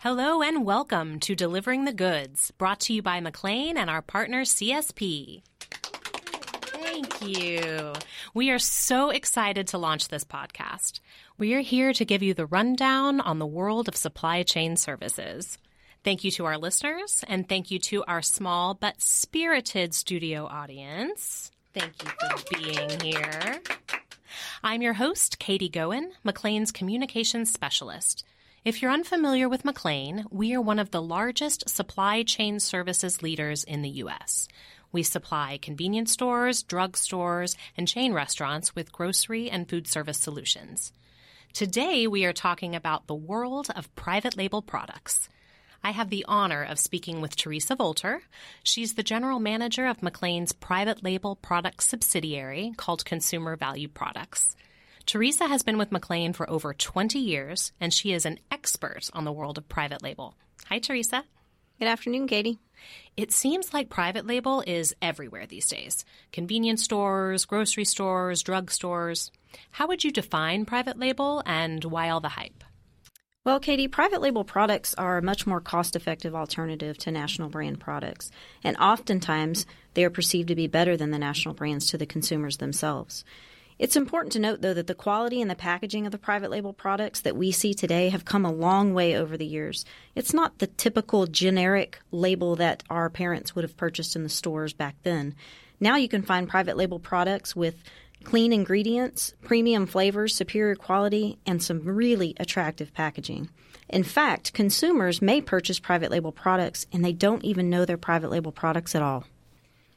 Hello and welcome to Delivering the Goods, brought to you by McLane and our partner CSP. Thank you. We are so excited to launch this podcast. We are here to give you the rundown on the world of supply chain services. Thank you to our listeners and thank you to our small but spirited studio audience. Thank you for being here. I'm your host, Katie Goen, McLane's communications specialist. If you're unfamiliar with McLane, we are one of the largest supply chain services leaders in the U.S. We supply convenience stores, drug stores, and chain restaurants with grocery and food service solutions. Today, we are talking about the world of private label products. I have the honor of speaking with Teresa Volter. She's the general manager of McLane's private label product subsidiary called Consumer Value Products. Teresa has been with McLane for over 20 years, and she is an expert on the world of private label. Hi, Teresa. Good afternoon, Katie. It seems like private label is everywhere these days convenience stores, grocery stores, drug stores. How would you define private label and why all the hype? Well, Katie, private label products are a much more cost effective alternative to national brand products, and oftentimes they are perceived to be better than the national brands to the consumers themselves. It's important to note, though, that the quality and the packaging of the private label products that we see today have come a long way over the years. It's not the typical generic label that our parents would have purchased in the stores back then. Now you can find private label products with clean ingredients, premium flavors, superior quality, and some really attractive packaging. In fact, consumers may purchase private label products and they don't even know they're private label products at all.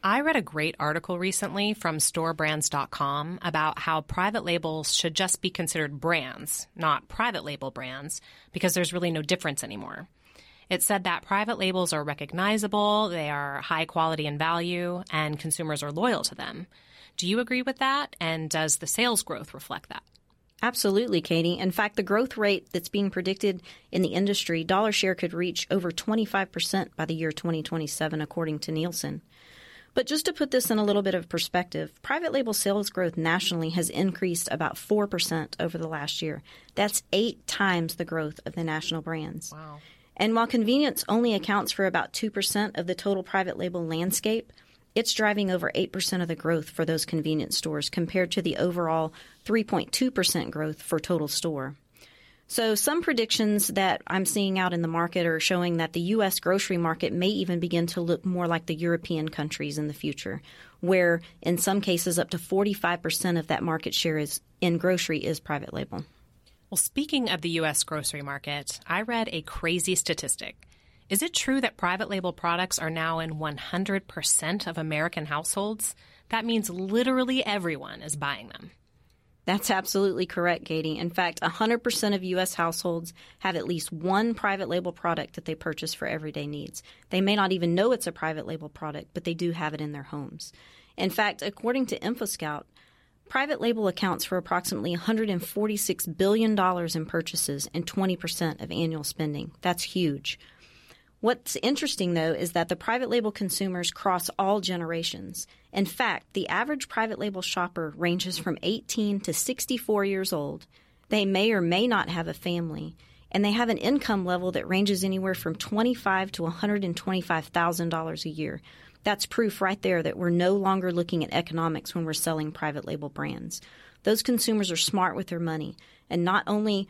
I read a great article recently from storebrands.com about how private labels should just be considered brands, not private label brands, because there's really no difference anymore. It said that private labels are recognizable, they are high quality and value, and consumers are loyal to them. Do you agree with that? And does the sales growth reflect that? Absolutely, Katie. In fact, the growth rate that's being predicted in the industry, dollar share could reach over 25% by the year 2027, according to Nielsen. But just to put this in a little bit of perspective, private label sales growth nationally has increased about 4% over the last year. That's eight times the growth of the national brands. Wow. And while convenience only accounts for about 2% of the total private label landscape, it's driving over 8% of the growth for those convenience stores compared to the overall 3.2% growth for total store. So some predictions that I'm seeing out in the market are showing that the U.S. grocery market may even begin to look more like the European countries in the future, where in some cases up to 45% of that market share is in grocery is private label. Well, speaking of the U.S. grocery market, I read a crazy statistic. Is it true that private label products are now in 100% of American households? That means literally everyone is buying them. That's absolutely correct, Katie. In fact, 100% of U.S. households have at least one private label product that they purchase for everyday needs. They may not even know it's a private label product, but they do have it in their homes. In fact, according to InfoScout, private label accounts for approximately $146 billion in purchases and 20% of annual spending. That's huge. What's interesting, though, is that the private label consumers cross all generations. In fact, the average private label shopper ranges from 18 to 64 years old. They may or may not have a family, and they have an income level that ranges anywhere from 25 to $125,000 a year. That's proof right there that we're no longer looking at economics when we're selling private label brands. Those consumers are smart with their money, and not only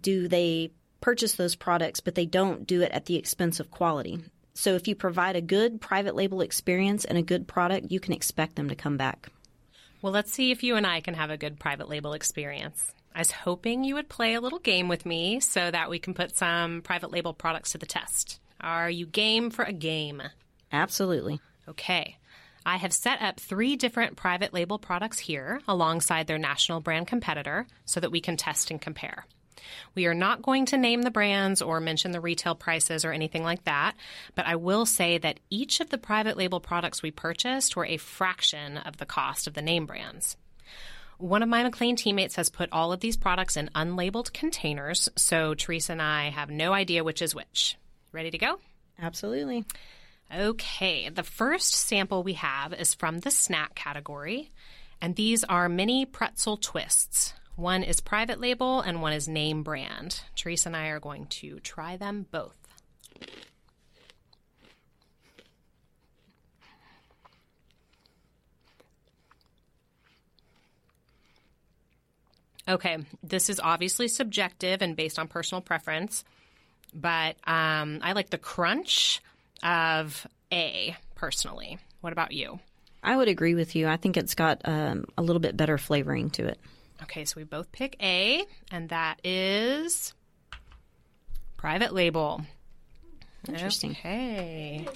do they purchase those products, but they don't do it at the expense of quality. So if you provide a good private label experience and a good product, you can expect them to come back. Well, let's see if you and I can have a good private label experience. I was hoping you would play a little game with me so that we can put some private label products to the test. Are you game for a game? Absolutely. Okay. I have set up three different private label products here alongside their national brand competitor so that we can test and compare. We are not going to name the brands or mention the retail prices or anything like that, but I will say that each of the private label products we purchased were a fraction of the cost of the name brands. One of my McLane teammates has put all of these products in unlabeled containers, so Teresa and I have no idea which is which. Ready to go? Absolutely. Okay, the first sample we have is from the snack category, and these are mini pretzel twists. One is private label and one is name brand. Teresa and I are going to try them both. Okay, this is obviously subjective and based on personal preference, but um, I like the crunch of A personally. What about you? I would agree with you. I think it's got um, a little bit better flavoring to it. Okay, so we both pick A, and that is private label. Interesting. Okay.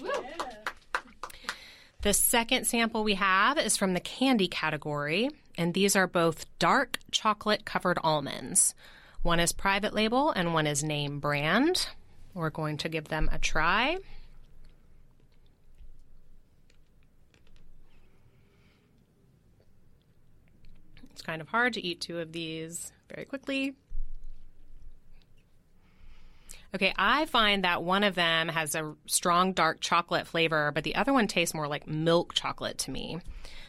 The second sample we have is from the candy category, and these are both dark chocolate covered almonds. One is private label and one is name brand. We're going to give them a try. Kind of hard to eat two of these very quickly. Okay, I find that one of them has a strong dark chocolate flavor, but the other one tastes more like milk chocolate to me.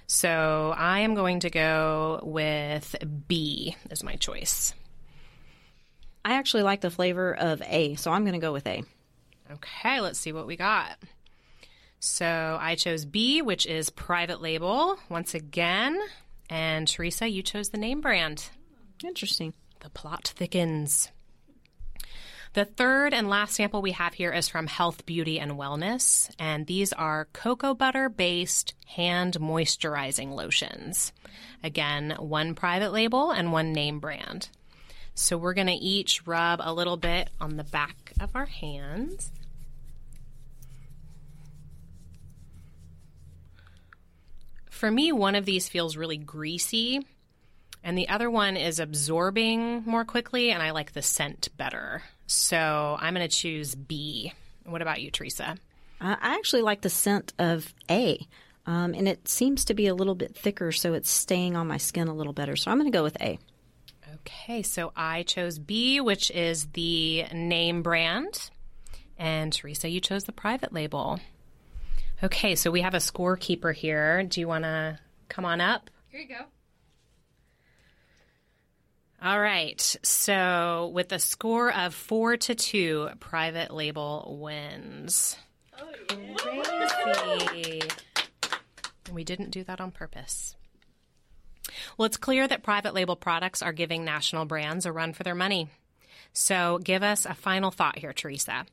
So I am going to go with B as my choice. I actually like the flavor of A, so I'm going to go with A. Okay, let's see what we got. So I chose B, which is private label once again. And Teresa, you chose the name brand. Interesting. The plot thickens. The third and last sample we have here is from Health, Beauty, and Wellness, and these are cocoa butter based hand moisturizing lotions. Again, one private label and one name brand. So we're going to each rub a little bit on the back of our hands. For me, one of these feels really greasy, and the other one is absorbing more quickly, and I like the scent better. So I'm going to choose B. What about you, Teresa? I actually like the scent of A. Um, and it seems to be a little bit thicker, so it's staying on my skin a little better. So I'm going to go with A. Okay, so I chose B, which is the name brand. And Teresa, you chose the private label. Okay, so we have a scorekeeper here. Do you want to come on up? Here you go. All right. So with a score of four to two, private label wins. Oh, yeah. Crazy. We didn't do that on purpose. Well, it's clear that private label products are giving national brands a run for their money. So give us a final thought here, Teresa.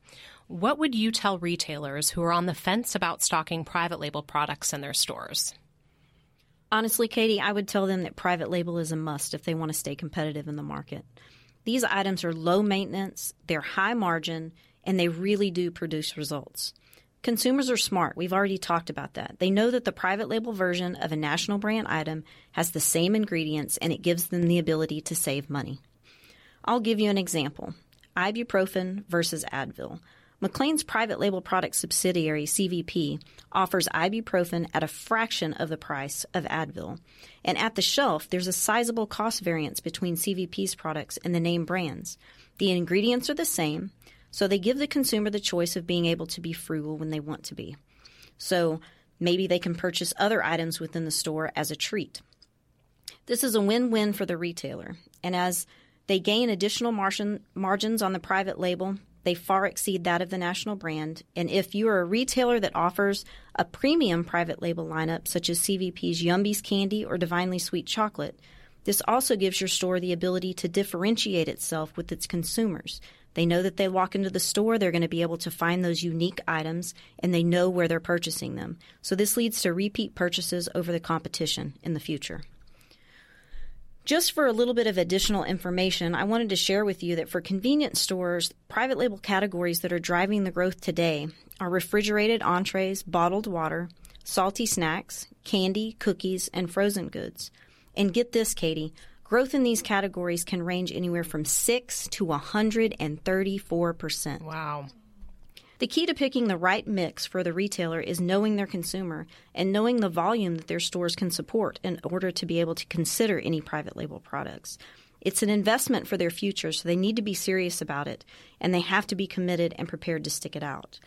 What would you tell retailers who are on the fence about stocking private label products in their stores? Honestly, Katie, I would tell them that private label is a must if they want to stay competitive in the market. These items are low maintenance, they're high margin, and they really do produce results. Consumers are smart. We've already talked about that. They know that the private label version of a national brand item has the same ingredients and it gives them the ability to save money. I'll give you an example ibuprofen versus Advil. McLane's private label product subsidiary, CVP, offers ibuprofen at a fraction of the price of Advil. And at the shelf, there's a sizable cost variance between CVP's products and the name brands. The ingredients are the same, so they give the consumer the choice of being able to be frugal when they want to be. So maybe they can purchase other items within the store as a treat. This is a win win for the retailer. And as they gain additional margin, margins on the private label, they far exceed that of the national brand. And if you are a retailer that offers a premium private label lineup, such as CVP's Yumbies Candy or Divinely Sweet Chocolate, this also gives your store the ability to differentiate itself with its consumers. They know that they walk into the store, they're going to be able to find those unique items, and they know where they're purchasing them. So this leads to repeat purchases over the competition in the future. Just for a little bit of additional information, I wanted to share with you that for convenience stores, private label categories that are driving the growth today are refrigerated entrees, bottled water, salty snacks, candy, cookies, and frozen goods. And get this, Katie, growth in these categories can range anywhere from 6 to 134%. Wow. The key to picking the right mix for the retailer is knowing their consumer and knowing the volume that their stores can support in order to be able to consider any private label products. It's an investment for their future, so they need to be serious about it and they have to be committed and prepared to stick it out.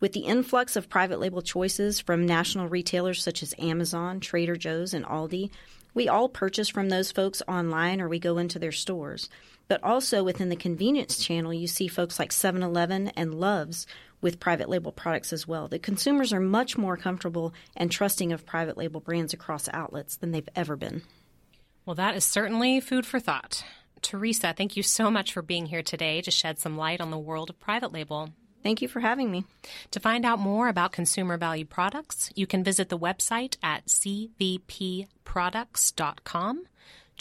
With the influx of private label choices from national retailers such as Amazon, Trader Joe's, and Aldi, We all purchase from those folks online or we go into their stores. But also within the convenience channel, you see folks like 7 Eleven and Love's with private label products as well. The consumers are much more comfortable and trusting of private label brands across outlets than they've ever been. Well, that is certainly food for thought. Teresa, thank you so much for being here today to shed some light on the world of private label. Thank you for having me. To find out more about consumer value products, you can visit the website at cvpproducts.com.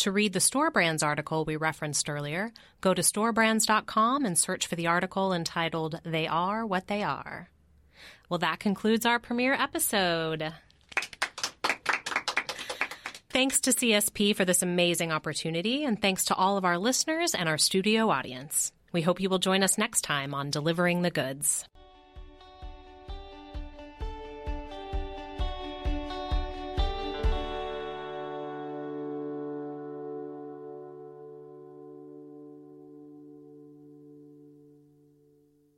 To read the Store Brands article we referenced earlier, go to storebrands.com and search for the article entitled They Are What They Are. Well, that concludes our premiere episode. Thanks to CSP for this amazing opportunity, and thanks to all of our listeners and our studio audience. We hope you will join us next time on Delivering the Goods.